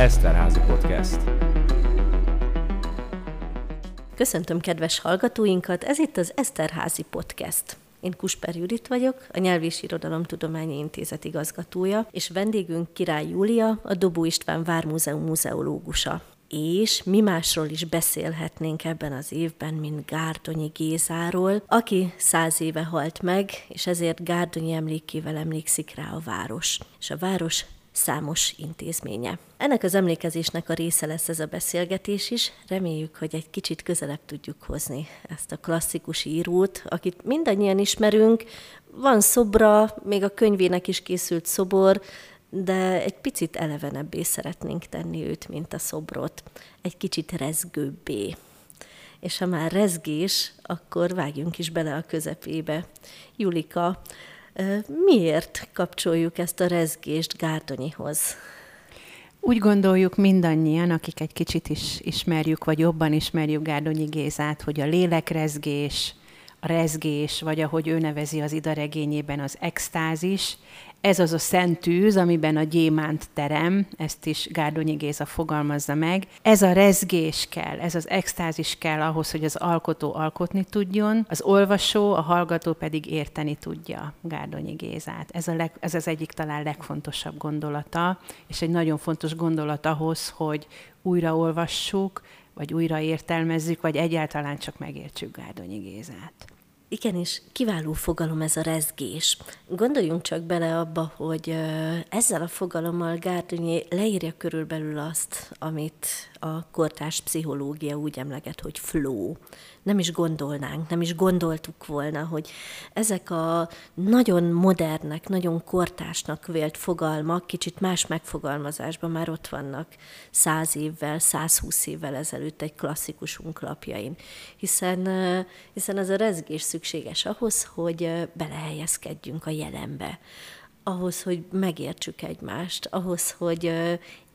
Eszterházi Podcast. Köszöntöm kedves hallgatóinkat, ez itt az Eszterházi Podcast. Én Kusper Judit vagyok, a Nyelv és Irodalomtudományi Intézet igazgatója, és vendégünk Király Júlia, a Dobó István Vármúzeum muzeológusa. És mi másról is beszélhetnénk ebben az évben, mint Gárdonyi Gézáról, aki száz éve halt meg, és ezért Gárdonyi emlékével emlékszik rá a város. És a város számos intézménye. Ennek az emlékezésnek a része lesz ez a beszélgetés is. Reméljük, hogy egy kicsit közelebb tudjuk hozni ezt a klasszikus írót, akit mindannyian ismerünk. Van szobra, még a könyvének is készült szobor, de egy picit elevenebbé szeretnénk tenni őt, mint a szobrot. Egy kicsit rezgőbbé. És ha már rezgés, akkor vágjunk is bele a közepébe. Julika, Miért kapcsoljuk ezt a rezgést Gárdonyihoz? Úgy gondoljuk mindannyian, akik egy kicsit is ismerjük, vagy jobban ismerjük Gárdonyi Gézát, hogy a lélekrezgés, a rezgés, vagy ahogy ő nevezi az idaregényében, az extázis, ez az a szent tűz, amiben a gyémánt terem, ezt is Gárdonyi Géza fogalmazza meg. Ez a rezgés kell, ez az extázis kell ahhoz, hogy az alkotó alkotni tudjon, az olvasó, a hallgató pedig érteni tudja Gárdonyi Gézát. Ez, a leg, ez az egyik talán legfontosabb gondolata, és egy nagyon fontos gondolat ahhoz, hogy újraolvassuk, vagy újra értelmezzük, vagy egyáltalán csak megértsük Gárdonyi Gézát. Igenis, kiváló fogalom ez a rezgés. Gondoljunk csak bele abba, hogy ezzel a fogalommal Gárdonyi leírja körülbelül azt, amit a kortárs pszichológia úgy emleget, hogy flow. Nem is gondolnánk, nem is gondoltuk volna, hogy ezek a nagyon modernek, nagyon kortársnak vélt fogalmak kicsit más megfogalmazásban már ott vannak száz évvel, 120 évvel ezelőtt egy klasszikusunk lapjain. Hiszen, hiszen az a rezgés szükséges ahhoz, hogy belehelyezkedjünk a jelenbe ahhoz, hogy megértsük egymást, ahhoz, hogy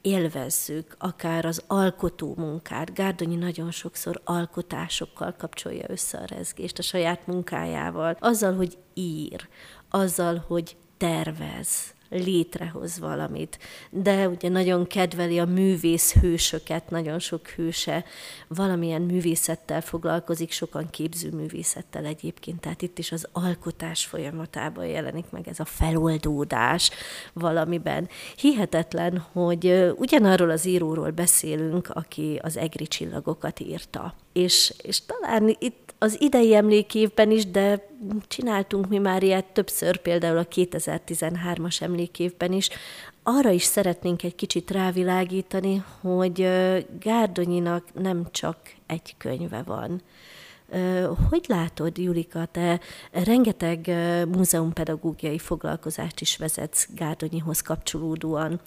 élvezzük akár az alkotó munkát. Gárdonyi nagyon sokszor alkotásokkal kapcsolja össze a rezgést, a saját munkájával, azzal, hogy ír, azzal, hogy tervez, létrehoz valamit. De ugye nagyon kedveli a művész hősöket, nagyon sok hőse valamilyen művészettel foglalkozik, sokan képzőművészettel egyébként, tehát itt is az alkotás folyamatában jelenik meg ez a feloldódás valamiben. Hihetetlen, hogy ugyanarról az íróról beszélünk, aki az egri csillagokat írta. És, és talán itt az idei emlékévben is, de csináltunk mi már ilyet többször, például a 2013-as emlékévben is, arra is szeretnénk egy kicsit rávilágítani, hogy Gárdonyinak nem csak egy könyve van. Hogy látod, Julika, te rengeteg múzeumpedagógiai foglalkozást is vezetsz Gárdonyihoz kapcsolódóan.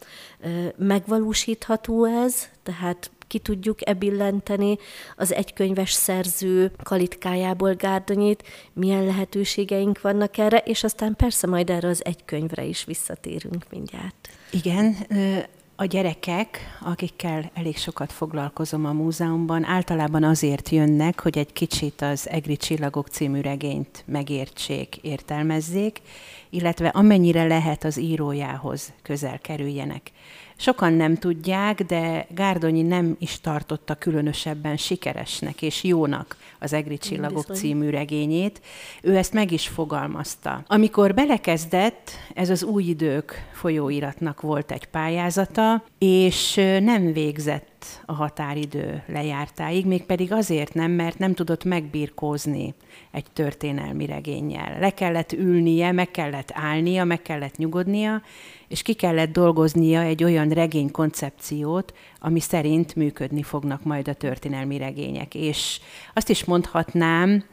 Megvalósítható ez? Tehát ki tudjuk ebillenteni az egykönyves szerző kalitkájából Gárdonyit, milyen lehetőségeink vannak erre, és aztán persze majd erre az egykönyvre is visszatérünk mindjárt. Igen, a gyerekek, akikkel elég sokat foglalkozom a múzeumban, általában azért jönnek, hogy egy kicsit az Egri Csillagok című regényt megértsék, értelmezzék, illetve amennyire lehet az írójához közel kerüljenek. Sokan nem tudják, de Gárdonyi nem is tartotta különösebben sikeresnek és jónak az Egri Csillagok Bizony. című regényét. Ő ezt meg is fogalmazta. Amikor belekezdett, ez az Új Idők folyóiratnak volt egy pályázata, és nem végzett a határidő lejártáig, mégpedig azért nem, mert nem tudott megbírkózni egy történelmi regényel. Le kellett ülnie, meg kellett állnia, meg kellett nyugodnia, és ki kellett dolgoznia egy olyan regény koncepciót, ami szerint működni fognak majd a történelmi regények. És azt is mondhatnám,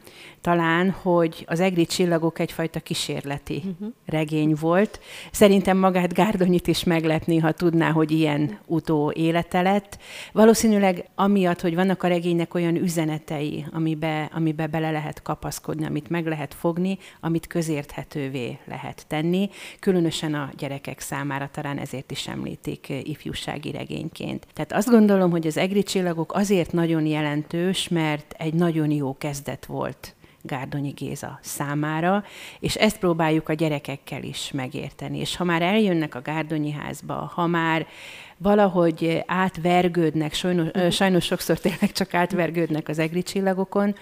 talán, hogy az egri csillagok egyfajta kísérleti uh-huh. regény volt. Szerintem magát Gárdonyit is meglepni, ha tudná, hogy ilyen utó élete lett. Valószínűleg amiatt, hogy vannak a regénynek olyan üzenetei, amibe, amibe bele lehet kapaszkodni, amit meg lehet fogni, amit közérthetővé lehet tenni, különösen a gyerekek számára talán ezért is említik ifjúsági regényként. Tehát azt gondolom, hogy az egri csillagok azért nagyon jelentős, mert egy nagyon jó kezdet volt Gárdonyi Géza számára, és ezt próbáljuk a gyerekekkel is megérteni. És ha már eljönnek a Gárdonyi házba, ha már valahogy átvergődnek, sajnos, uh-huh. sajnos sokszor tényleg csak átvergődnek az egri csillagokon,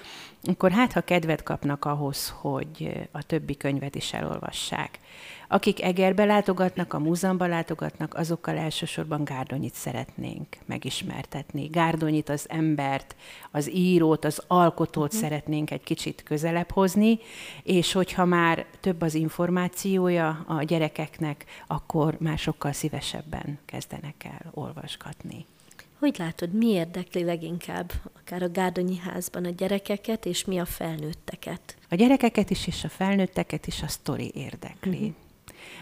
akkor hát, ha kedvet kapnak ahhoz, hogy a többi könyvet is elolvassák. Akik Egerbe látogatnak, a múzeumban látogatnak, azokkal elsősorban Gárdonyit szeretnénk megismertetni. Gárdonyit, az embert, az írót, az alkotót uh-huh. szeretnénk egy kicsit közelebb hozni, és hogyha már több az információja a gyerekeknek, akkor már sokkal szívesebben kezdenek el olvasgatni. Hogy látod, mi érdekli leginkább akár a Gárdonyi házban a gyerekeket, és mi a felnőtteket? A gyerekeket is, és a felnőtteket is a sztori érdekli. Uh-huh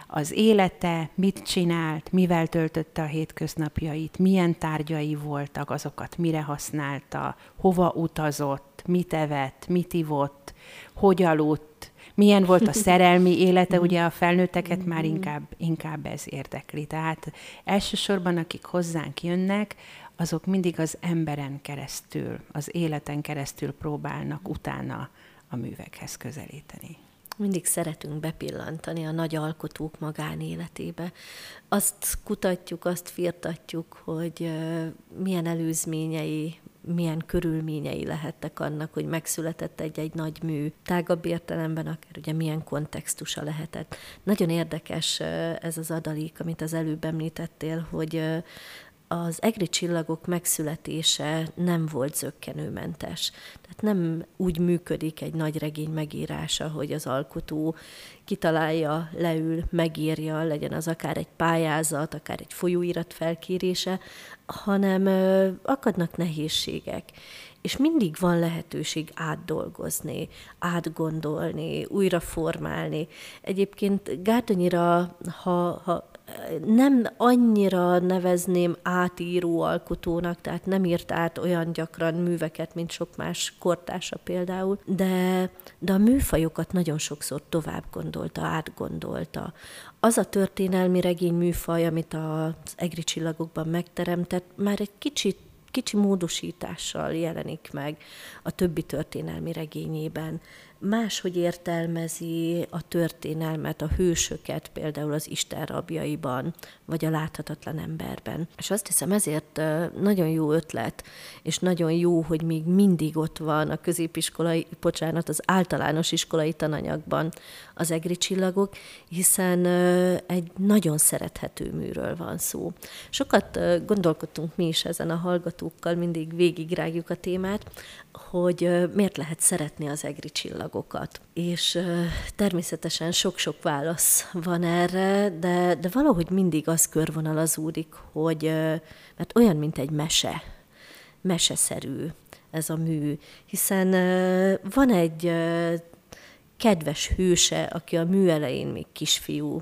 az élete, mit csinált, mivel töltötte a hétköznapjait, milyen tárgyai voltak, azokat mire használta, hova utazott, mit evett, mit ivott, hogy aludt, milyen volt a szerelmi élete, ugye a felnőtteket már inkább, inkább ez érdekli. Tehát elsősorban, akik hozzánk jönnek, azok mindig az emberen keresztül, az életen keresztül próbálnak utána a művekhez közelíteni mindig szeretünk bepillantani a nagy alkotók magánéletébe. Azt kutatjuk, azt firtatjuk, hogy milyen előzményei, milyen körülményei lehettek annak, hogy megszületett egy-egy nagy mű. Tágabb értelemben akár ugye milyen kontextusa lehetett. Nagyon érdekes ez az adalék, amit az előbb említettél, hogy az egri csillagok megszületése nem volt zöggenőmentes. Tehát nem úgy működik egy nagy regény megírása, hogy az alkotó kitalálja, leül, megírja, legyen az akár egy pályázat, akár egy folyóirat felkérése, hanem akadnak nehézségek és mindig van lehetőség átdolgozni, átgondolni, újra formálni. Egyébként Gárdonyira, ha, ha nem annyira nevezném átíró alkotónak, tehát nem írt át olyan gyakran műveket, mint sok más kortársa például, de, de a műfajokat nagyon sokszor tovább gondolta, átgondolta. Az a történelmi regény műfaj, amit az egri csillagokban megteremtett, már egy kicsit kicsi módosítással jelenik meg a többi történelmi regényében máshogy értelmezi a történelmet, a hősöket, például az Isten rabjaiban, vagy a láthatatlan emberben. És azt hiszem ezért nagyon jó ötlet, és nagyon jó, hogy még mindig ott van a középiskolai, bocsánat, az általános iskolai tananyagban az egri csillagok, hiszen egy nagyon szerethető műről van szó. Sokat gondolkodtunk mi is ezen a hallgatókkal, mindig végigrágjuk a témát, hogy miért lehet szeretni az egri csillagokat. És természetesen sok-sok válasz van erre, de, de valahogy mindig az körvonalazódik, hogy mert olyan, mint egy mese, meseszerű ez a mű, hiszen van egy kedves hőse, aki a mű elején még kisfiú,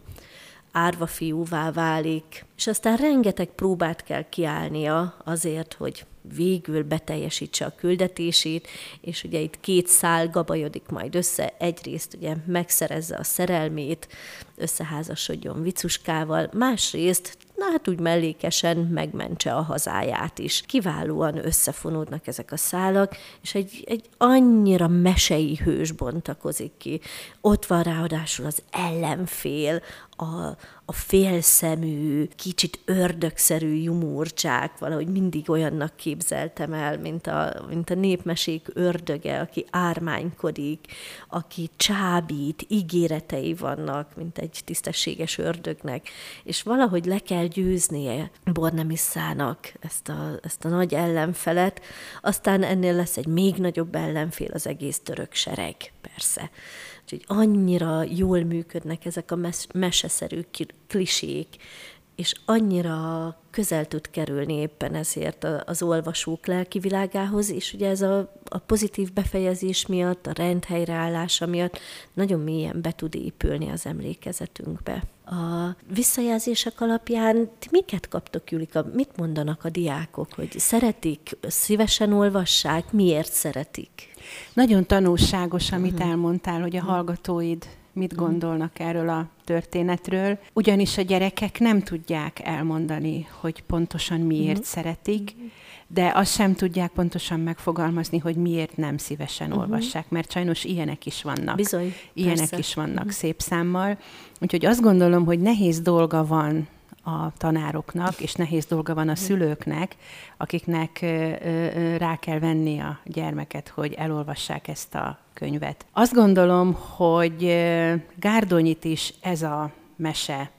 árva fiúvá válik, és aztán rengeteg próbát kell kiállnia azért, hogy végül beteljesítse a küldetését, és ugye itt két szál gabajodik majd össze, egyrészt ugye megszerezze a szerelmét, összeházasodjon vicuskával, másrészt na hát úgy mellékesen megmentse a hazáját is. Kiválóan összefonódnak ezek a szálak, és egy, egy annyira mesei hős bontakozik ki. Ott van ráadásul az ellenfél, a, a félszemű, kicsit ördögszerű jumurcsák, valahogy mindig olyannak képzeltem el, mint a, mint a népmesék ördöge, aki ármánykodik, aki csábít, ígéretei vannak, mint egy tisztességes ördögnek, és valahogy le kell győznie Bornemisszának ezt a, ezt a nagy ellenfelet, aztán ennél lesz egy még nagyobb ellenfél, az egész török sereg, persze. Úgyhogy annyira jól működnek ezek a mes- meseszerű klisék, és annyira közel tud kerülni éppen ezért az olvasók lelki világához, és ugye ez a, a pozitív befejezés miatt, a rendhelyreállása miatt nagyon mélyen be tud épülni az emlékezetünkbe. A visszajelzések alapján ti miket kaptok, Julika? Mit mondanak a diákok, hogy szeretik, szívesen olvassák, miért szeretik? Nagyon tanulságos, amit uh-huh. elmondtál, hogy a hallgatóid mit mhm. gondolnak erről a történetről, ugyanis a gyerekek nem tudják elmondani, hogy pontosan miért uh-huh. szeretik, de azt sem tudják pontosan megfogalmazni, hogy miért nem szívesen uh-huh. olvassák, mert sajnos ilyenek is vannak. Bizony. Ilyenek persze. is vannak uh-huh. szép számmal. Úgyhogy azt gondolom, hogy nehéz dolga van a tanároknak, és nehéz dolga van a szülőknek, akiknek rá kell venni a gyermeket, hogy elolvassák ezt a könyvet. Azt gondolom, hogy Gárdonyit is ez a mese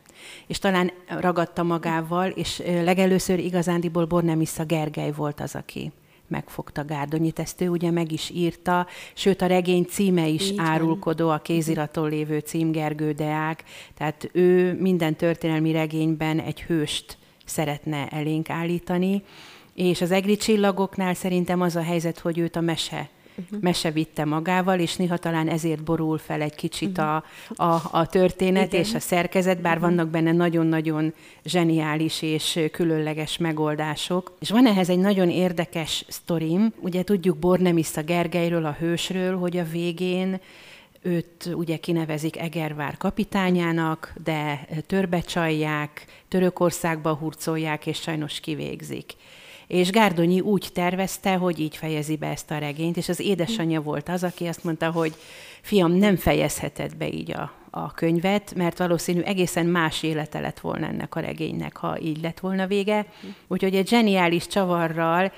és talán ragadta magával, és legelőször igazándiból Bornemisza Gergely volt az, aki megfogta Gárdonyit, ezt ő ugye meg is írta, sőt a regény címe is Így árulkodó, van. a kéziraton lévő cím Gergő Deák, tehát ő minden történelmi regényben egy hőst szeretne elénk állítani, és az egri csillagoknál szerintem az a helyzet, hogy őt a mese uh-huh. mese vitte magával, és néha talán ezért borul fel egy kicsit uh-huh. a, a, a történet Igen. és a szerkezet, bár uh-huh. vannak benne nagyon-nagyon zseniális és különleges megoldások. És van ehhez egy nagyon érdekes sztorim, ugye tudjuk Bornemisza Gergelyről, a hősről, hogy a végén őt ugye kinevezik Egervár kapitányának, de törbecsalják, Törökországba hurcolják, és sajnos kivégzik. És Gárdonyi úgy tervezte, hogy így fejezi be ezt a regényt, és az édesanyja volt az, aki azt mondta, hogy fiam, nem fejezheted be így a, a könyvet, mert valószínű egészen más élete lett volna ennek a regénynek, ha így lett volna vége. Úgyhogy egy zseniális csavarral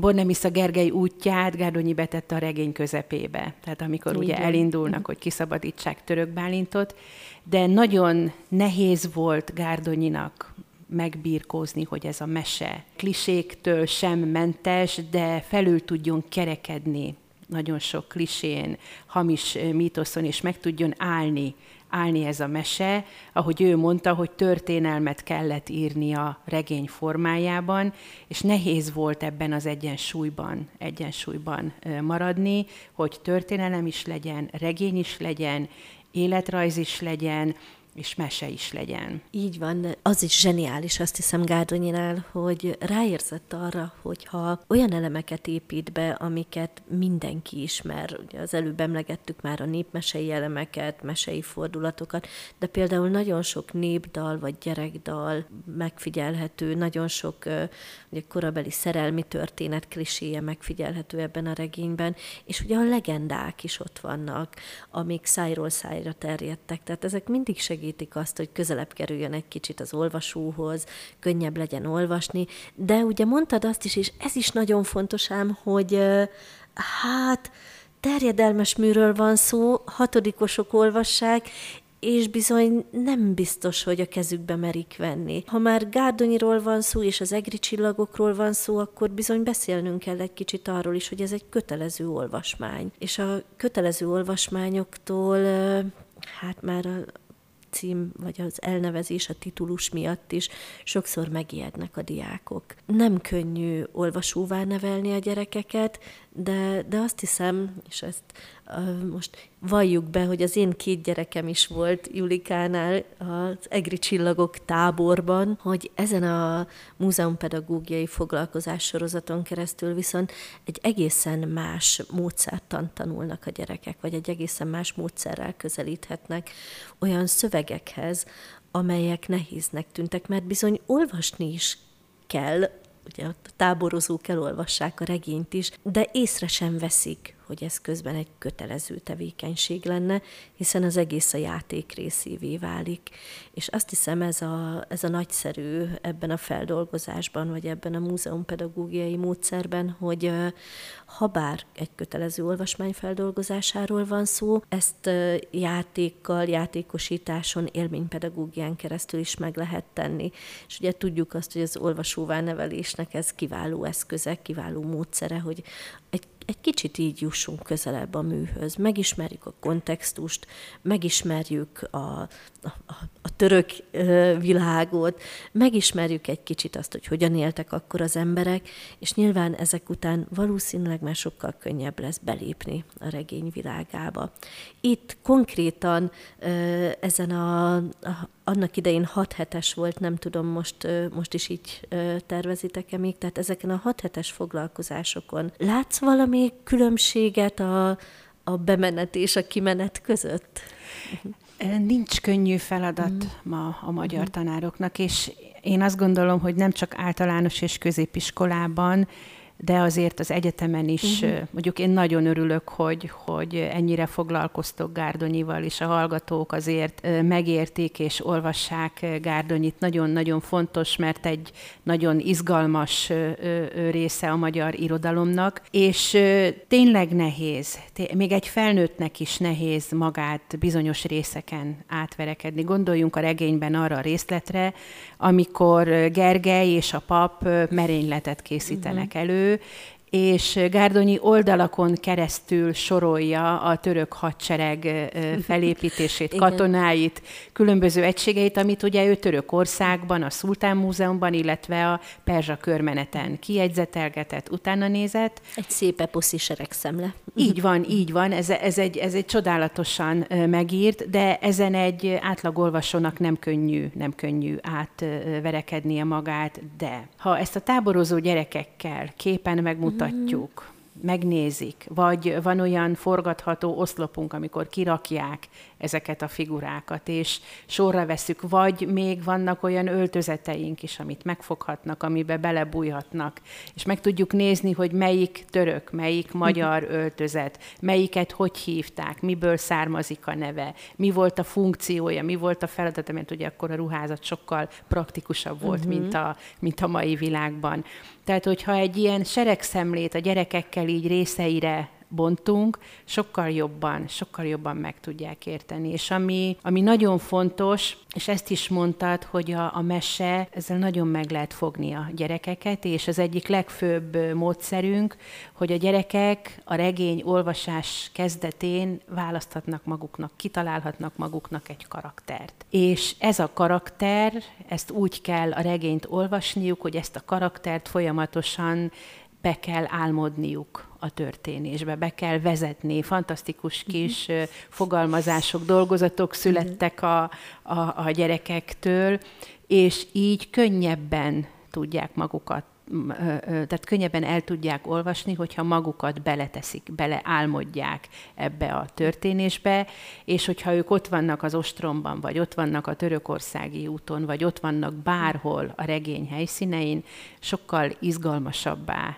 Bornemisza Gergely útját Gárdonyi betette a regény közepébe. Tehát amikor Igen. ugye elindulnak, hogy kiszabadítsák Török Bálintot, de nagyon nehéz volt Gárdonyinak megbírkózni, hogy ez a mese kliséktől sem mentes, de felül tudjon kerekedni. Nagyon sok klisén, hamis mítoszon, és meg tudjon állni, állni ez a mese, ahogy ő mondta, hogy történelmet kellett írni a regény formájában, és nehéz volt ebben az egyensúlyban, egyensúlyban maradni, hogy történelem is legyen, regény is legyen, életrajz is legyen, és mese is legyen. Így van, az is zseniális, azt hiszem Gárdonyinál, hogy ráérzett arra, hogyha olyan elemeket épít be, amiket mindenki ismer, ugye az előbb emlegettük már a népmesei elemeket, mesei fordulatokat, de például nagyon sok népdal vagy gyerekdal megfigyelhető, nagyon sok ugye korabeli szerelmi történet kliséje megfigyelhető ebben a regényben, és ugye a legendák is ott vannak, amik szájról szájra terjedtek, tehát ezek mindig segít segítik azt, hogy közelebb kerüljön egy kicsit az olvasóhoz, könnyebb legyen olvasni, de ugye mondtad azt is, és ez is nagyon fontos ám, hogy hát terjedelmes műről van szó, hatodikosok olvassák, és bizony nem biztos, hogy a kezükbe merik venni. Ha már Gárdonyiról van szó, és az egri csillagokról van szó, akkor bizony beszélnünk kell egy kicsit arról is, hogy ez egy kötelező olvasmány. És a kötelező olvasmányoktól hát már cím, vagy az elnevezés, a titulus miatt is sokszor megijednek a diákok. Nem könnyű olvasóvá nevelni a gyerekeket, de, de azt hiszem, és ezt uh, most valljuk be, hogy az én két gyerekem is volt Julikánál az Egri Csillagok táborban, hogy ezen a múzeumpedagógiai foglalkozás sorozaton keresztül viszont egy egészen más módszertan tanulnak a gyerekek, vagy egy egészen más módszerrel közelíthetnek olyan szövegekhez, amelyek nehéznek tűntek, mert bizony olvasni is kell ugye a táborozók elolvassák a regényt is, de észre sem veszik, hogy ez közben egy kötelező tevékenység lenne, hiszen az egész a játék részévé válik. És azt hiszem ez a, ez a nagyszerű ebben a feldolgozásban, vagy ebben a múzeumpedagógiai módszerben, hogy ha bár egy kötelező olvasmány feldolgozásáról van szó, ezt játékkal, játékosításon, élménypedagógián keresztül is meg lehet tenni. És ugye tudjuk azt, hogy az olvasóvá nevelésnek ez kiváló eszköze, kiváló módszere, hogy egy egy kicsit így jussunk közelebb a műhöz, megismerjük a kontextust, megismerjük a, a, a török világot, megismerjük egy kicsit azt, hogy hogyan éltek akkor az emberek, és nyilván ezek után valószínűleg már sokkal könnyebb lesz belépni a regény világába. Itt konkrétan ezen a, a annak idején 6 hetes volt, nem tudom, most, most is így tervezitek-e még, tehát ezeken a 6 hetes foglalkozásokon látsz valami különbséget a, a bemenet és a kimenet között? Nincs könnyű feladat mm. ma a magyar mm. tanároknak, és én azt gondolom, hogy nem csak általános és középiskolában, de azért az egyetemen is, uh-huh. mondjuk én nagyon örülök, hogy, hogy ennyire foglalkoztok Gárdonyival, és a hallgatók azért megértik és olvassák Gárdonyit. Nagyon-nagyon fontos, mert egy nagyon izgalmas része a magyar irodalomnak, és tényleg nehéz, még egy felnőttnek is nehéz magát bizonyos részeken átverekedni. Gondoljunk a regényben arra a részletre, amikor Gergely és a pap merényletet készítenek uh-huh. elő, ő, és Gárdonyi oldalakon keresztül sorolja a török hadsereg felépítését, katonáit, különböző egységeit, amit ugye ő Törökországban, a Szultán Múzeumban, illetve a Perzsa körmeneten kiegyzetelgetett, utána nézett. Egy szép eposzi szemle. Így van, így van, ez, ez, egy, ez egy csodálatosan megírt, de ezen egy átlagolvasónak nem könnyű, nem könnyű átverekednie magát, de ha ezt a táborozó gyerekekkel képen megmutatja, mutatjuk, megnézik, vagy van olyan forgatható oszlopunk, amikor kirakják ezeket a figurákat, és sorra veszük, vagy még vannak olyan öltözeteink is, amit megfoghatnak, amibe belebújhatnak, és meg tudjuk nézni, hogy melyik török, melyik magyar öltözet, melyiket hogy hívták, miből származik a neve, mi volt a funkciója, mi volt a feladata, mert ugye akkor a ruházat sokkal praktikusabb volt, uh-huh. mint, a, mint a mai világban. Tehát, hogyha egy ilyen seregszemlét a gyerekekkel így részeire bontunk, sokkal jobban, sokkal jobban meg tudják érteni. És ami, ami nagyon fontos, és ezt is mondtad, hogy a, a mese, ezzel nagyon meg lehet fogni a gyerekeket, és az egyik legfőbb módszerünk, hogy a gyerekek a regény olvasás kezdetén választhatnak maguknak, kitalálhatnak maguknak egy karaktert. És ez a karakter, ezt úgy kell a regényt olvasniuk, hogy ezt a karaktert folyamatosan be kell álmodniuk a történésbe, be kell vezetni. Fantasztikus mhm. kis uh-huh. fogalmazások, dolgozatok születtek a, a, a gyerekektől, és így könnyebben tudják magukat tehát könnyebben el tudják olvasni, hogyha magukat beleteszik, beleálmodják ebbe a történésbe, és hogyha ők ott vannak az ostromban, vagy ott vannak a törökországi úton, vagy ott vannak bárhol a regény helyszínein, sokkal izgalmasabbá,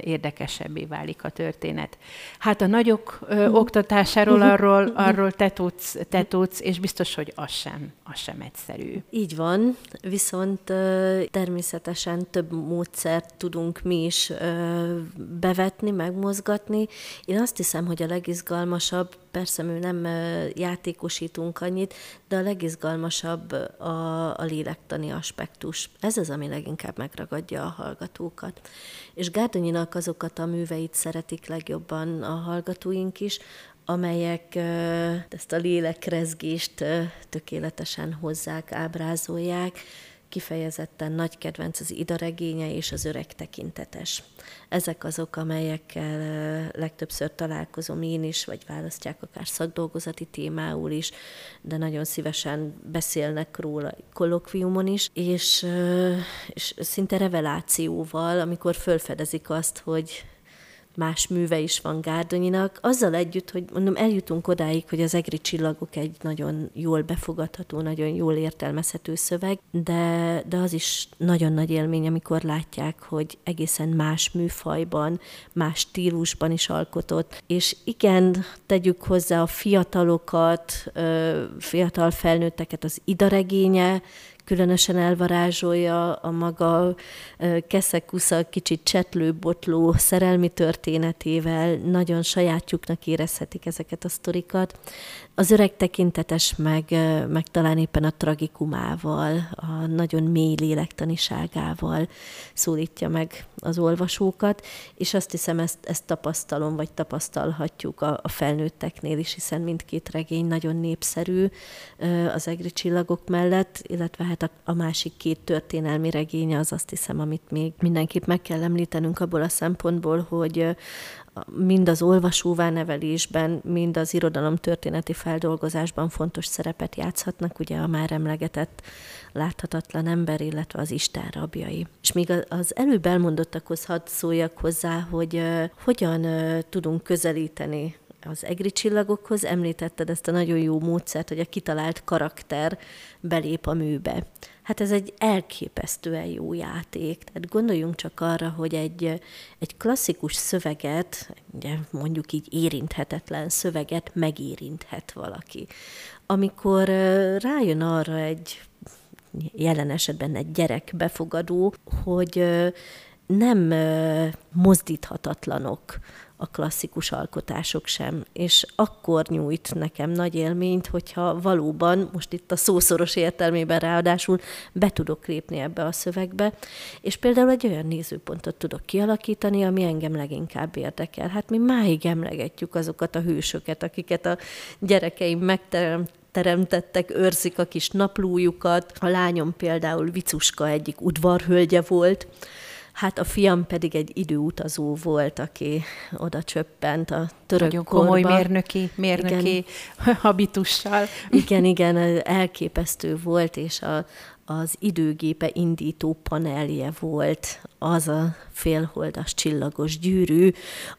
érdekesebbé válik a történet. Hát a nagyok oktatásáról arról, arról te tudsz, te tudsz, és biztos, hogy az sem, az sem egyszerű. Így van, viszont természetesen több mód módszert tudunk mi is bevetni, megmozgatni. Én azt hiszem, hogy a legizgalmasabb, persze mi nem játékosítunk annyit, de a legizgalmasabb a, a lélektani aspektus. Ez az, ami leginkább megragadja a hallgatókat. És Gárdonyinak azokat a műveit szeretik legjobban a hallgatóink is, amelyek ezt a lélekrezgést tökéletesen hozzák, ábrázolják, kifejezetten nagy kedvenc az Ida regénye és az öreg tekintetes. Ezek azok, amelyekkel legtöbbször találkozom én is, vagy választják akár szakdolgozati témául is, de nagyon szívesen beszélnek róla kolokviumon is, és, és szinte revelációval, amikor fölfedezik azt, hogy más műve is van Gárdonyinak, azzal együtt, hogy mondom, eljutunk odáig, hogy az egri csillagok egy nagyon jól befogadható, nagyon jól értelmezhető szöveg, de, de az is nagyon nagy élmény, amikor látják, hogy egészen más műfajban, más stílusban is alkotott, és igen, tegyük hozzá a fiatalokat, fiatal felnőtteket az idaregénye, különösen elvarázsolja a maga keszekusza, kicsit csetlő, botló szerelmi történetével, nagyon sajátjuknak érezhetik ezeket a sztorikat. Az öreg tekintetes meg, meg talán éppen a tragikumával, a nagyon mély lélektaniságával szólítja meg az olvasókat, és azt hiszem ezt, ezt tapasztalom, vagy tapasztalhatjuk a, a felnőtteknél is, hiszen mindkét regény nagyon népszerű az egri csillagok mellett, illetve hát a, a másik két történelmi regénye az azt hiszem, amit még mindenképp meg kell említenünk abból a szempontból, hogy mind az olvasóvá nevelésben, mind az irodalom történeti feldolgozásban fontos szerepet játszhatnak, ugye a már emlegetett láthatatlan ember, illetve az Isten rabjai. És még az előbb elmondottakhoz hadd szóljak hozzá, hogy hogyan tudunk közelíteni az egri csillagokhoz, említetted ezt a nagyon jó módszert, hogy a kitalált karakter belép a műbe. Hát ez egy elképesztően jó játék. Tehát gondoljunk csak arra, hogy egy, egy klasszikus szöveget, ugye mondjuk így érinthetetlen szöveget megérinthet valaki. Amikor rájön arra egy jelen esetben egy gyerek befogadó, hogy nem mozdíthatatlanok a klasszikus alkotások sem. És akkor nyújt nekem nagy élményt, hogyha valóban, most itt a szószoros értelmében ráadásul be tudok lépni ebbe a szövegbe, és például egy olyan nézőpontot tudok kialakítani, ami engem leginkább érdekel. Hát mi máig emlegetjük azokat a hősöket, akiket a gyerekeim megteremt teremtettek, őrzik a kis naplójukat. A lányom például Vicuska egyik udvarhölgye volt, Hát a fiam pedig egy időutazó volt, aki oda csöppent a török Nagyon komoly korba. mérnöki, mérnöki igen. habitussal. Igen, igen, elképesztő volt, és a, az időgépe indító panelje volt az a félholdas csillagos gyűrű,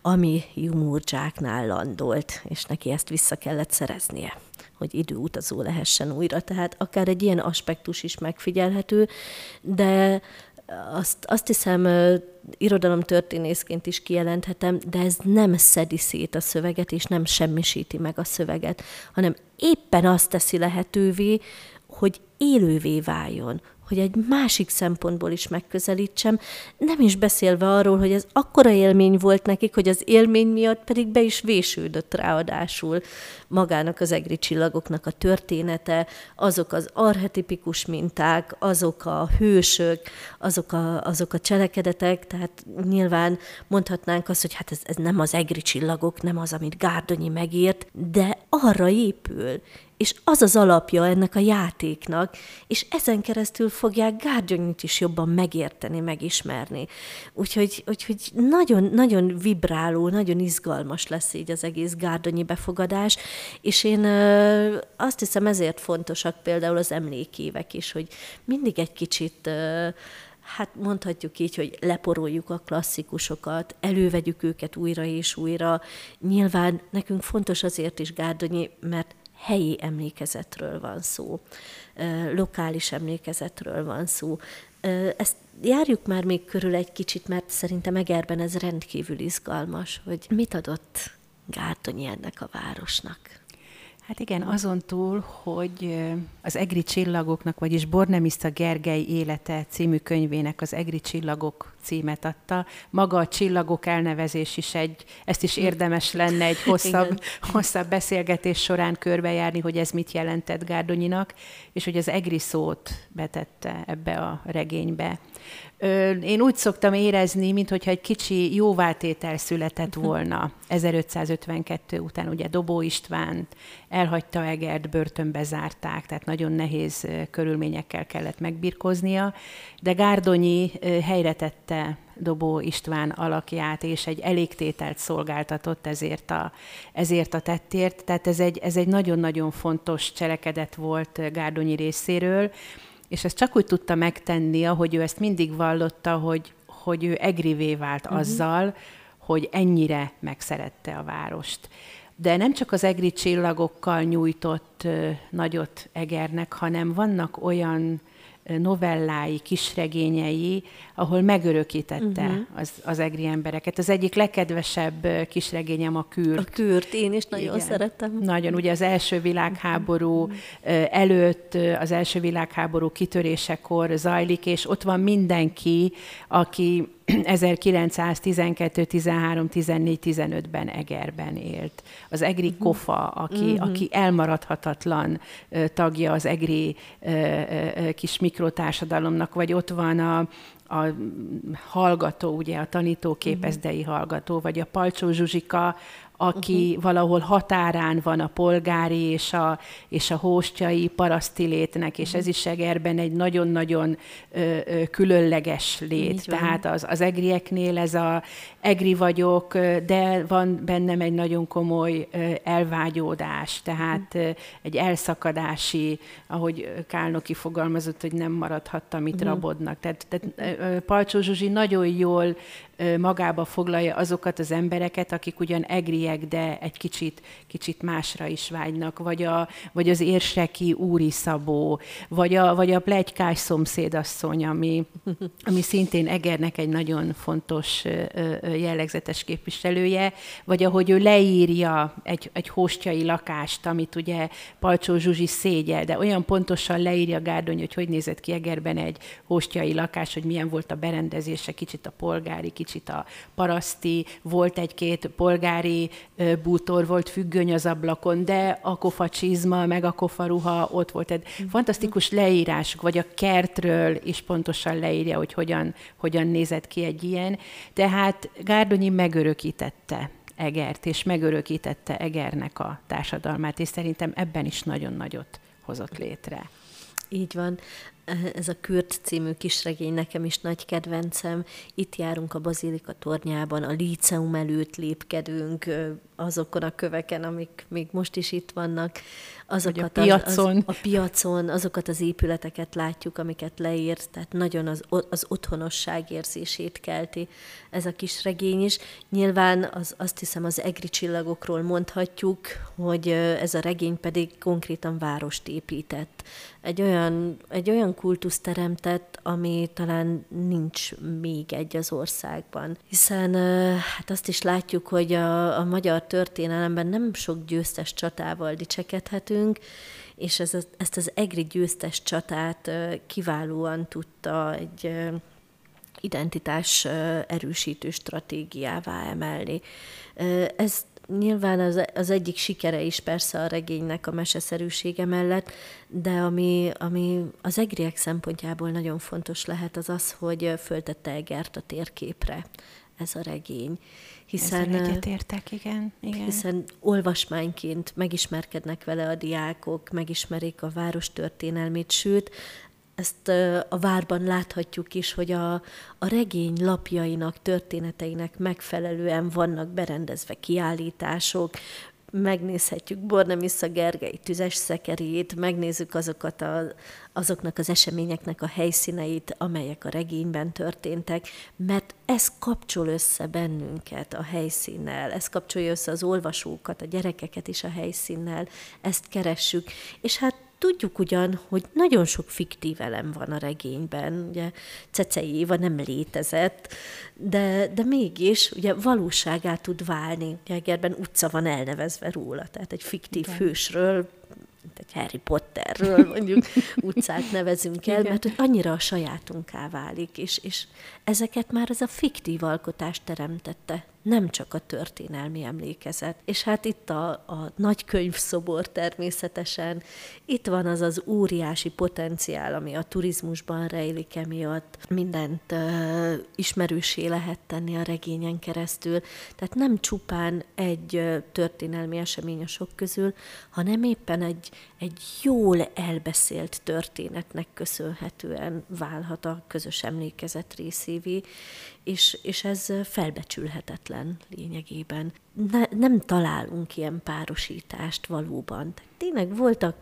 ami Jumurdzsáknál landolt, és neki ezt vissza kellett szereznie hogy időutazó lehessen újra. Tehát akár egy ilyen aspektus is megfigyelhető, de azt, azt hiszem, irodalomtörténészként is kijelenthetem, de ez nem szedi szét a szöveget, és nem semmisíti meg a szöveget, hanem éppen azt teszi lehetővé, hogy élővé váljon, hogy egy másik szempontból is megközelítsem, nem is beszélve arról, hogy ez akkora élmény volt nekik, hogy az élmény miatt pedig be is vésődött ráadásul magának az egri csillagoknak a története, azok az arhetipikus minták, azok a hősök, azok a, azok a cselekedetek, tehát nyilván mondhatnánk azt, hogy hát ez, ez nem az egri csillagok, nem az, amit Gárdonyi megírt, de arra épül, és az az alapja ennek a játéknak, és ezen keresztül fogják Gárgyonyit is jobban megérteni, megismerni. Úgyhogy, úgyhogy nagyon, nagyon vibráló, nagyon izgalmas lesz így az egész Gárdonyi befogadás, és én azt hiszem ezért fontosak például az emlékévek is, hogy mindig egy kicsit hát mondhatjuk így, hogy leporoljuk a klasszikusokat, elővegyük őket újra és újra. Nyilván nekünk fontos azért is Gárdonyi, mert helyi emlékezetről van szó, lokális emlékezetről van szó. Ezt járjuk már még körül egy kicsit, mert szerintem Egerben ez rendkívül izgalmas, hogy mit adott Gártonyi ennek a városnak. Hát igen, azon túl, hogy az Egri csillagoknak, vagyis Bornemiszta Gergely élete című könyvének az Egri csillagok címet adta. Maga a csillagok elnevezés is egy, ezt is érdemes lenne egy hosszabb, hosszabb beszélgetés során körbejárni, hogy ez mit jelentett Gárdonyinak, és hogy az Egri szót betette ebbe a regénybe. Én úgy szoktam érezni, mintha egy kicsi jóváltétel született mhm. volna 1552 után. Ugye Dobó István elhagyta Egert, börtönbe zárták, tehát nagyon nehéz körülményekkel kellett megbirkoznia, de Gárdonyi helyre tette Dobó István alakját, és egy elégtételt szolgáltatott ezért a, ezért a tettért. Tehát ez egy, ez egy nagyon-nagyon fontos cselekedet volt Gárdonyi részéről, és ezt csak úgy tudta megtenni, ahogy ő ezt mindig vallotta, hogy, hogy ő egrivé vált uh-huh. azzal, hogy ennyire megszerette a várost. De nem csak az egri csillagokkal nyújtott nagyot Egernek, hanem vannak olyan novellái, kisregényei, ahol megörökítette uh-huh. az, az egri embereket. Az egyik legkedvesebb kisregényem a Kürt. A Kürt, én is nagyon Igen. szeretem. Nagyon, ugye az első világháború uh-huh. előtt, az első világháború kitörésekor zajlik, és ott van mindenki, aki 1912, 13, 14, 15-ben Egerben élt. Az Egri uh-huh. Kofa, aki, uh-huh. aki elmaradhatatlan tagja az Egri kis mikrotársadalomnak, vagy ott van a, a hallgató, ugye a tanító képezdei hallgató, vagy a Palcsó Zsuzsika, aki uh-huh. valahol határán van a polgári és a, és a hóstjai paraszti létnek, és uh-huh. ez is Egerben egy nagyon-nagyon ö, ö, különleges lét. Így Tehát az, az egrieknél ez a egri vagyok, de van bennem egy nagyon komoly elvágyódás, tehát ö, egy elszakadási, ahogy Kálnoki fogalmazott, hogy nem maradhattam itt uh-huh. rabodnak. Tehát, tehát Palcsó Zsuzsi nagyon jól magába foglalja azokat az embereket, akik ugyan egri egriek, de egy kicsit, kicsit másra is vágynak, vagy, a, vagy az érseki Úri Szabó, vagy a, vagy a plegykás szomszédasszony, ami, ami szintén Egernek egy nagyon fontos jellegzetes képviselője, vagy ahogy ő leírja egy, egy hóstjai lakást, amit ugye Palcsó Zsuzsi szégyel, de olyan pontosan leírja Gárdony, hogy hogy nézett ki Egerben egy hóstjai lakás, hogy milyen volt a berendezése, kicsit a polgári, kicsit a paraszti, volt egy-két polgári bútor, volt függöny az ablakon, de a kofa csizma, meg a kofa ruha ott volt. Egy fantasztikus leírások, vagy a kertről is pontosan leírja, hogy hogyan, hogyan nézett ki egy ilyen. Tehát Gárdonyi megörökítette Egert, és megörökítette Egernek a társadalmát, és szerintem ebben is nagyon nagyot hozott létre. Így van. Ez a Kürt című kisregény nekem is nagy kedvencem. Itt járunk a Bazilika tornyában, a Líceum előtt lépkedünk, azokon a köveken, amik még most is itt vannak. Azokat a piacon. Az, az, a piacon, azokat az épületeket látjuk, amiket leírt, tehát nagyon az, az otthonosság érzését kelti ez a kis regény is. Nyilván az, azt hiszem az egri csillagokról mondhatjuk, hogy ez a regény pedig konkrétan várost épített. Egy olyan, egy olyan kultusz teremtett, ami talán nincs még egy az országban. Hiszen hát azt is látjuk, hogy a, a magyar történelemben nem sok győztes csatával dicsekedhetünk, és ez, ezt az egri győztes csatát kiválóan tudta egy identitás erősítő stratégiává emelni. Ez nyilván az, az egyik sikere is persze a regénynek a meseszerűsége mellett, de ami, ami az egriek szempontjából nagyon fontos lehet, az az, hogy föltette Egert a térképre ez a regény hiszen, egyetértek, igen, igen. Hiszen olvasmányként megismerkednek vele a diákok, megismerik a város történelmét, sőt, ezt a várban láthatjuk is, hogy a, a regény lapjainak, történeteinek megfelelően vannak berendezve kiállítások, megnézhetjük Bornemisza Gergely tüzes szekerét, megnézzük azokat a, azoknak az eseményeknek a helyszíneit, amelyek a regényben történtek, mert ez kapcsol össze bennünket a helyszínnel, ez kapcsolja össze az olvasókat, a gyerekeket is a helyszínnel, ezt keressük, és hát Tudjuk ugyan, hogy nagyon sok fiktív elem van a regényben, ugye Cecei Éva nem létezett, de, de mégis ugye valóságá tud válni. Egerben utca van elnevezve róla, tehát egy fiktív Igen. hősről mint egy Harry Potterről mondjuk utcát nevezünk el, mert hogy annyira a sajátunká válik, és, és ezeket már az a fiktív alkotás teremtette nem csak a történelmi emlékezet. És hát itt a, a nagy könyvszobor természetesen, itt van az az óriási potenciál, ami a turizmusban rejlik emiatt, mindent uh, ismerősé lehet tenni a regényen keresztül. Tehát nem csupán egy uh, történelmi esemény a sok közül, hanem éppen egy, egy jól elbeszélt történetnek köszönhetően válhat a közös emlékezet részévé, és, és ez felbecsülhetetlen lényegében. Ne, nem találunk ilyen párosítást valóban. Tehát tényleg voltak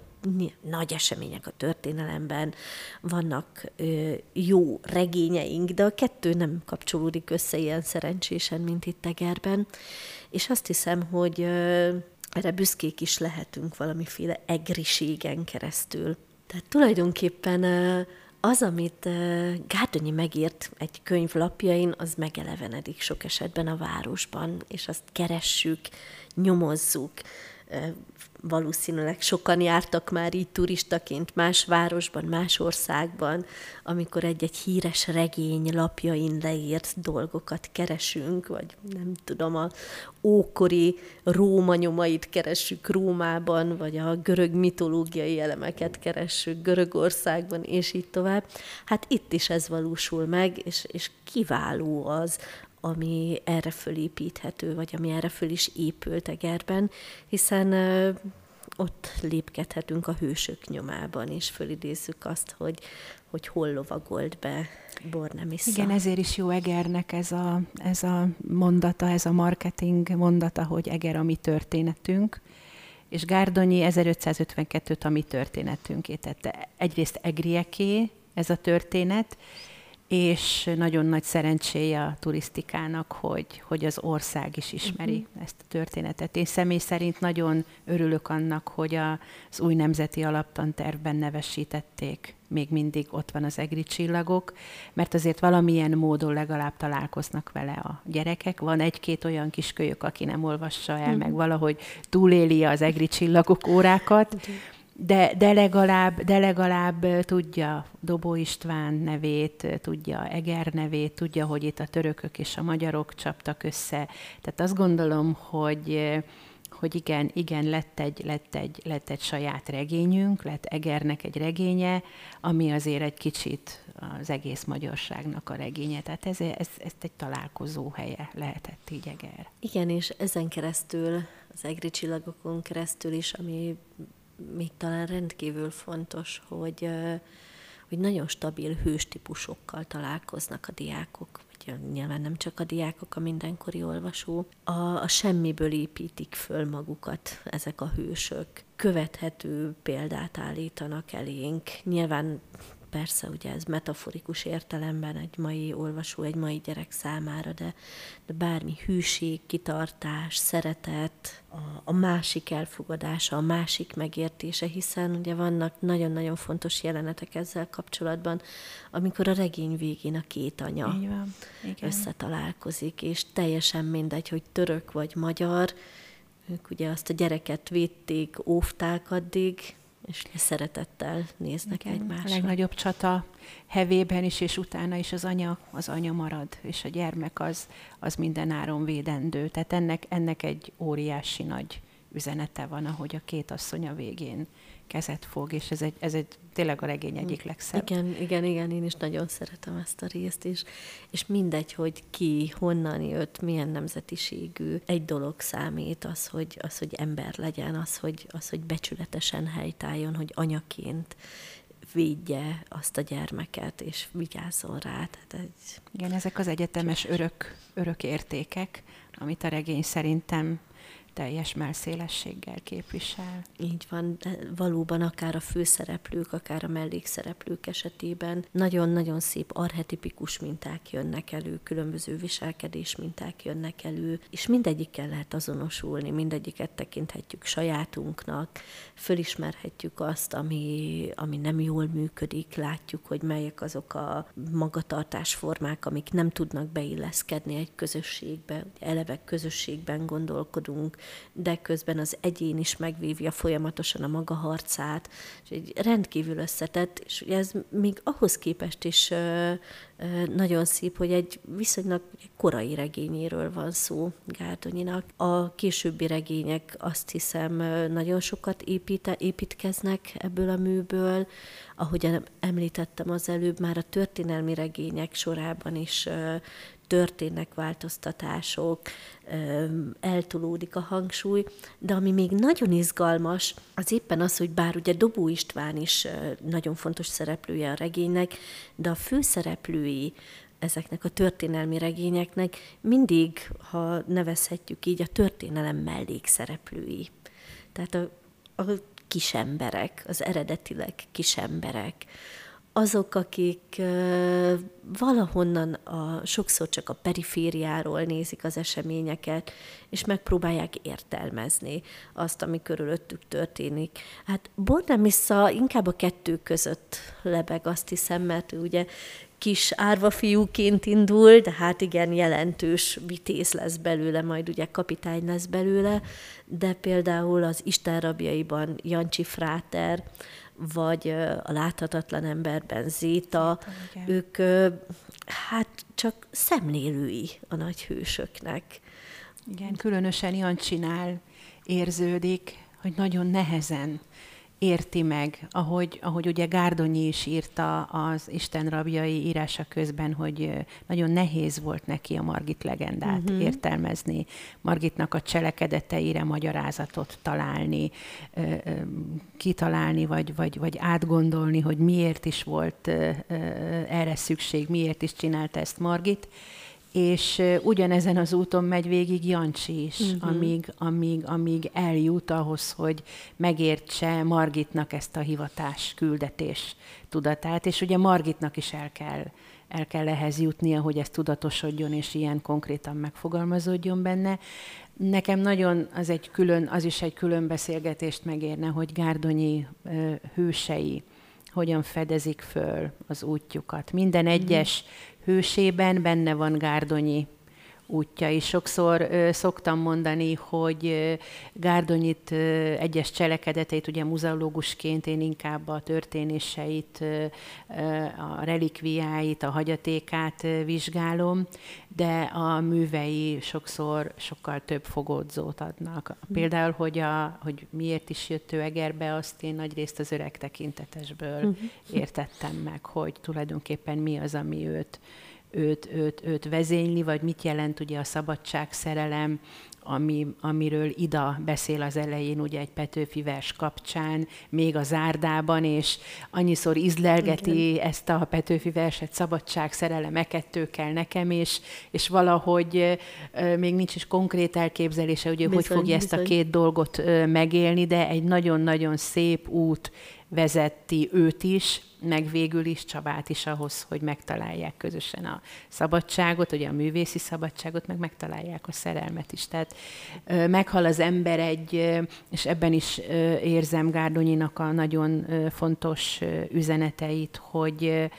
nagy események a történelemben, vannak ö, jó regényeink, de a kettő nem kapcsolódik össze ilyen szerencsésen, mint itt Tegerben. És azt hiszem, hogy ö, erre büszkék is lehetünk valamiféle egriségen keresztül. Tehát tulajdonképpen ö, az, amit Gárdonyi megírt egy könyv lapjain, az megelevenedik sok esetben a városban, és azt keressük, nyomozzuk, valószínűleg sokan jártak már így turistaként más városban, más országban, amikor egy-egy híres regény lapjain leírt dolgokat keresünk, vagy nem tudom, a ókori Róma nyomait keresünk Rómában, vagy a görög mitológiai elemeket keresünk Görögországban, és így tovább. Hát itt is ez valósul meg, és, és kiváló az, ami erre fölépíthető, vagy ami erre föl is épült Egerben, hiszen ott lépkedhetünk a hősök nyomában, és fölidézzük azt, hogy, hogy hol lovagolt be Bornemisza. Igen, ezért is jó Egernek ez a, ez a mondata, ez a marketing mondata, hogy Eger a mi történetünk, és Gárdonyi 1552-t a mi történetünké tette. Egyrészt Egrieké ez a történet, és nagyon nagy szerencséje a turisztikának, hogy, hogy az ország is ismeri uh-huh. ezt a történetet. Én személy szerint nagyon örülök annak, hogy az új nemzeti alaptantervben nevesítették még mindig ott van az egri csillagok, mert azért valamilyen módon legalább találkoznak vele a gyerekek. Van egy-két olyan kiskölyök, aki nem olvassa el, mm. meg valahogy túléli az egri csillagok órákat, de, de, legalább, de legalább tudja Dobó István nevét, tudja Eger nevét, tudja, hogy itt a törökök és a magyarok csaptak össze. Tehát azt gondolom, hogy hogy igen, igen, lett egy, lett, egy, lett egy saját regényünk, lett Egernek egy regénye, ami azért egy kicsit az egész magyarságnak a regénye. Tehát ez, ez, ez egy találkozó helye lehetett így Eger. Igen, és ezen keresztül, az egri csillagokon keresztül is, ami még talán rendkívül fontos, hogy, hogy nagyon stabil hőstípusokkal találkoznak a diákok nyilván nem csak a diákok, a mindenkori olvasó, a, a semmiből építik föl magukat ezek a hősök. Követhető példát állítanak elénk. Nyilván persze ugye ez metaforikus értelemben egy mai olvasó, egy mai gyerek számára, de, de bármi hűség, kitartás, szeretet, a, a másik elfogadása, a másik megértése, hiszen ugye vannak nagyon-nagyon fontos jelenetek ezzel kapcsolatban, amikor a regény végén a két anya van. Igen. összetalálkozik, és teljesen mindegy, hogy török vagy magyar, ők ugye azt a gyereket védték, óvták addig, és szeretettel néznek Igen, egymásra. A legnagyobb csata hevében is, és utána is az anya, az anya marad, és a gyermek az, az minden áron védendő. Tehát ennek, ennek egy óriási nagy üzenete van, ahogy a két asszony a végén kezet fog, és ez egy, ez egy tényleg a regény egyik legszebb. Igen, igen, igen, én is nagyon szeretem ezt a részt is, és mindegy, hogy ki, honnan jött, milyen nemzetiségű, egy dolog számít, az, hogy, az, hogy ember legyen, az, hogy, az, hogy becsületesen helytálljon, hogy anyaként védje azt a gyermeket, és vigyázzon rá. Tehát egy... Igen, ezek az egyetemes örök, örök értékek, amit a regény szerintem teljes melszélességgel képvisel. Így van, valóban akár a főszereplők, akár a mellékszereplők esetében nagyon-nagyon szép arhetipikus minták jönnek elő, különböző viselkedés minták jönnek elő, és mindegyikkel lehet azonosulni, mindegyiket tekinthetjük sajátunknak, fölismerhetjük azt, ami, ami nem jól működik, látjuk, hogy melyek azok a magatartásformák, amik nem tudnak beilleszkedni egy közösségbe, eleve közösségben gondolkodunk, de közben az egyén is megvívja folyamatosan a maga harcát, és egy rendkívül összetett, és ez még ahhoz képest is nagyon szép, hogy egy viszonylag korai regényéről van szó Gárdonyinak. A későbbi regények azt hiszem nagyon sokat építe, építkeznek ebből a műből, ahogy említettem az előbb, már a történelmi regények sorában is történnek változtatások, eltolódik a hangsúly, de ami még nagyon izgalmas, az éppen az, hogy bár ugye Dobó István is nagyon fontos szereplője a regénynek, de a főszereplői ezeknek a történelmi regényeknek mindig, ha nevezhetjük így, a történelem mellékszereplői. Tehát a, a kisemberek, az eredetileg kisemberek, azok, akik valahonnan a, sokszor csak a perifériáról nézik az eseményeket, és megpróbálják értelmezni azt, ami körülöttük történik. Hát Bornemissa inkább a kettő között lebeg, azt hiszem, mert ugye kis árva fiúként indul, de hát igen, jelentős vitéz lesz belőle, majd ugye kapitány lesz belőle, de például az Isten rabjaiban Jancsi Fráter, vagy a láthatatlan emberben Zéta, Zéta ők hát csak szemlélői a nagy hősöknek. Igen, különösen Jancsinál érződik, hogy nagyon nehezen érti meg, ahogy, ahogy ugye Gárdonyi is írta az Isten rabjai írása közben, hogy nagyon nehéz volt neki a Margit legendát uh-huh. értelmezni, Margitnak a cselekedeteire magyarázatot találni, kitalálni, vagy, vagy, vagy átgondolni, hogy miért is volt erre szükség, miért is csinálta ezt Margit és ugyanezen az úton megy végig Jancsi is, uh-huh. amíg, amíg, amíg eljut ahhoz, hogy megértse Margitnak ezt a hivatás, küldetés tudatát, és ugye Margitnak is el kell, el kell ehhez jutnia, hogy ez tudatosodjon, és ilyen konkrétan megfogalmazódjon benne. Nekem nagyon az egy külön, az is egy külön beszélgetést megérne, hogy Gárdonyi ö, hősei hogyan fedezik föl az útjukat. Minden mhm. egyes hősében benne van Gárdonyi útja is. Sokszor ö, szoktam mondani, hogy ö, Gárdonyit ö, egyes cselekedeteit, ugye muzeológusként én inkább a történéseit, ö, a relikviáit, a hagyatékát ö, vizsgálom, de a művei sokszor sokkal több fogódzót adnak. Mm. Például, hogy, a, hogy miért is jött ő Egerbe, azt én nagyrészt az öreg tekintetesből mm. értettem meg, hogy tulajdonképpen mi az, ami őt őt, őt, őt vezényli, vagy mit jelent ugye a szabadság szerelem, ami, amiről Ida beszél az elején, ugye egy Petőfi vers kapcsán, még a zárdában, és annyiszor izlelgeti Igen. ezt a Petőfi verset, szabadság, szerelem, e kettő kell nekem, és, és valahogy még nincs is konkrét elképzelése, hogy bizony, hogy fogja bizony. ezt a két dolgot megélni, de egy nagyon-nagyon szép út vezeti őt is, meg végül is Csabát is ahhoz, hogy megtalálják közösen a szabadságot, ugye a művészi szabadságot, meg megtalálják a szerelmet is. Tehát meghal az ember egy, és ebben is érzem Gárdonyinak a nagyon fontos üzeneteit, hogy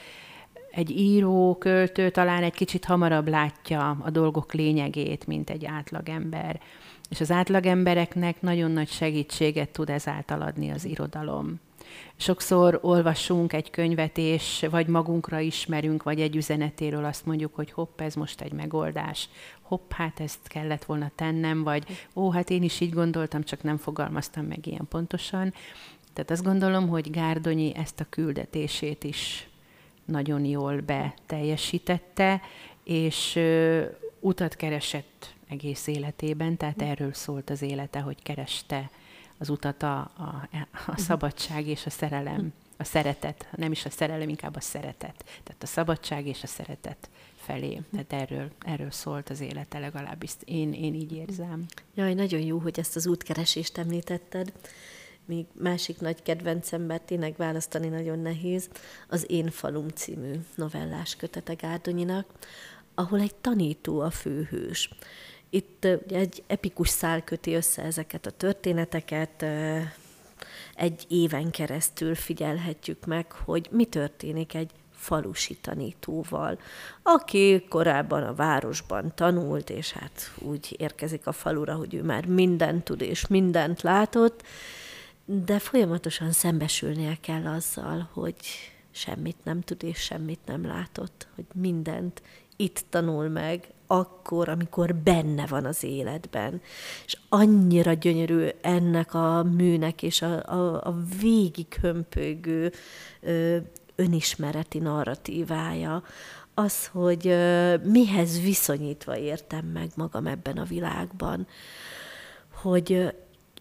egy író, költő talán egy kicsit hamarabb látja a dolgok lényegét, mint egy átlagember. És az átlagembereknek nagyon nagy segítséget tud ezáltal adni az irodalom. Sokszor olvasunk egy könyvet, és vagy magunkra ismerünk, vagy egy üzenetéről azt mondjuk, hogy hopp, ez most egy megoldás, hopp, hát ezt kellett volna tennem, vagy ó, hát én is így gondoltam, csak nem fogalmaztam meg ilyen pontosan. Tehát azt gondolom, hogy Gárdonyi ezt a küldetését is nagyon jól beteljesítette, és ö, utat keresett egész életében, tehát erről szólt az élete, hogy kereste az utat a, a, a szabadság és a szerelem, a szeretet, nem is a szerelem, inkább a szeretet. Tehát a szabadság és a szeretet felé. Tehát erről, erről szólt az élete, legalábbis én, én így érzem. Jaj, nagyon jó, hogy ezt az útkeresést említetted. Még másik nagy kedvencem, mert tényleg választani nagyon nehéz, az Én falum című novellás kötete Gárdonyinak, ahol egy tanító a főhős. Itt egy epikus szál köti össze ezeket a történeteket, egy éven keresztül figyelhetjük meg, hogy mi történik egy falusi tanítóval, aki korábban a városban tanult, és hát úgy érkezik a falura, hogy ő már mindent tud és mindent látott, de folyamatosan szembesülnie kell azzal, hogy semmit nem tud és semmit nem látott, hogy mindent itt tanul meg, akkor, amikor benne van az életben. És annyira gyönyörű ennek a műnek és a, a, a végig önismereti narratívája, az, hogy ö, mihez viszonyítva értem meg magam ebben a világban, hogy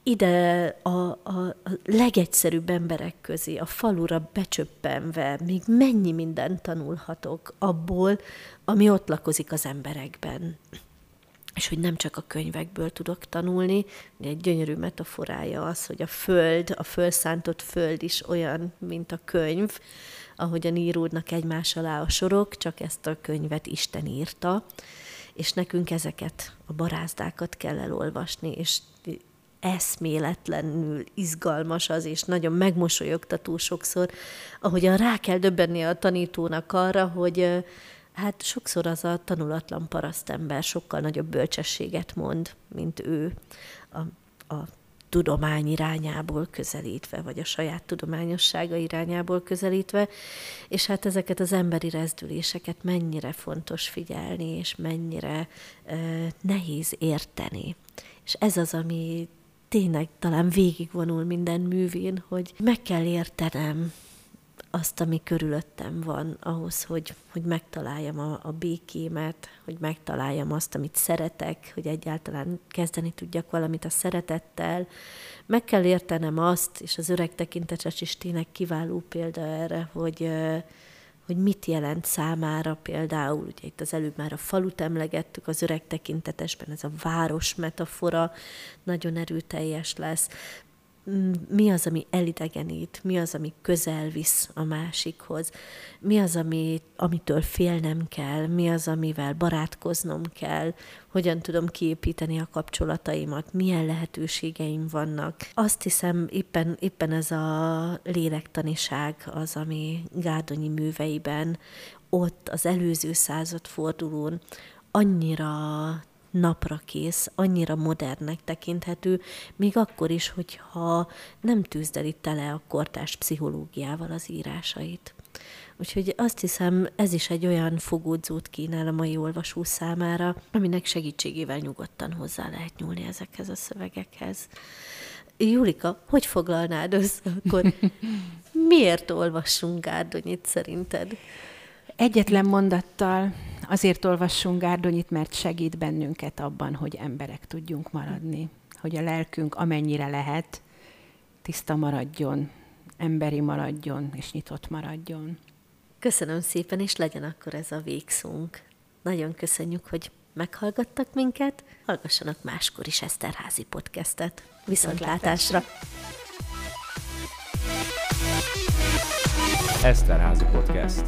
ide a, a, legegyszerűbb emberek közé, a falura becsöppenve, még mennyi mindent tanulhatok abból, ami ott lakozik az emberekben. És hogy nem csak a könyvekből tudok tanulni, egy gyönyörű metaforája az, hogy a föld, a fölszántott föld is olyan, mint a könyv, ahogyan íródnak egymás alá a sorok, csak ezt a könyvet Isten írta, és nekünk ezeket, a barázdákat kell elolvasni, és eszméletlenül izgalmas az, és nagyon megmosolyogtató sokszor, ahogyan rá kell döbbenni a tanítónak arra, hogy hát sokszor az a tanulatlan parasztember sokkal nagyobb bölcsességet mond, mint ő a, a tudomány irányából közelítve, vagy a saját tudományossága irányából közelítve, és hát ezeket az emberi rezdüléseket mennyire fontos figyelni, és mennyire uh, nehéz érteni. És ez az, ami tényleg talán végigvonul minden művén, hogy meg kell értenem azt, ami körülöttem van, ahhoz, hogy, hogy megtaláljam a, a békémet, hogy megtaláljam azt, amit szeretek, hogy egyáltalán kezdeni tudjak valamit a szeretettel. Meg kell értenem azt, és az öreg tekintetes is tényleg kiváló példa erre, hogy, hogy mit jelent számára például, ugye itt az előbb már a falut emlegettük, az öreg tekintetesben ez a város metafora nagyon erőteljes lesz, mi az, ami elidegenít, mi az, ami közel visz a másikhoz, mi az, ami, amitől félnem kell, mi az, amivel barátkoznom kell, hogyan tudom kiépíteni a kapcsolataimat, milyen lehetőségeim vannak. Azt hiszem, éppen, éppen ez a lélektaniság az, ami Gárdonyi műveiben ott az előző századfordulón annyira napra kész, annyira modernnek tekinthető, még akkor is, hogyha nem tűzdeli tele a kortás pszichológiával az írásait. Úgyhogy azt hiszem, ez is egy olyan fogódzót kínál a mai olvasó számára, aminek segítségével nyugodtan hozzá lehet nyúlni ezekhez a szövegekhez. Julika, hogy foglalnád össze akkor? Miért olvassunk Gárdonyit szerinted? Egyetlen mondattal azért olvassunk Gárdonyit, mert segít bennünket abban, hogy emberek tudjunk maradni. Hogy a lelkünk amennyire lehet, tiszta maradjon, emberi maradjon, és nyitott maradjon. Köszönöm szépen, és legyen akkor ez a végszónk. Nagyon köszönjük, hogy meghallgattak minket, hallgassanak máskor is Eszterházi podcastet. Viszontlátásra! Eszterházi podcast.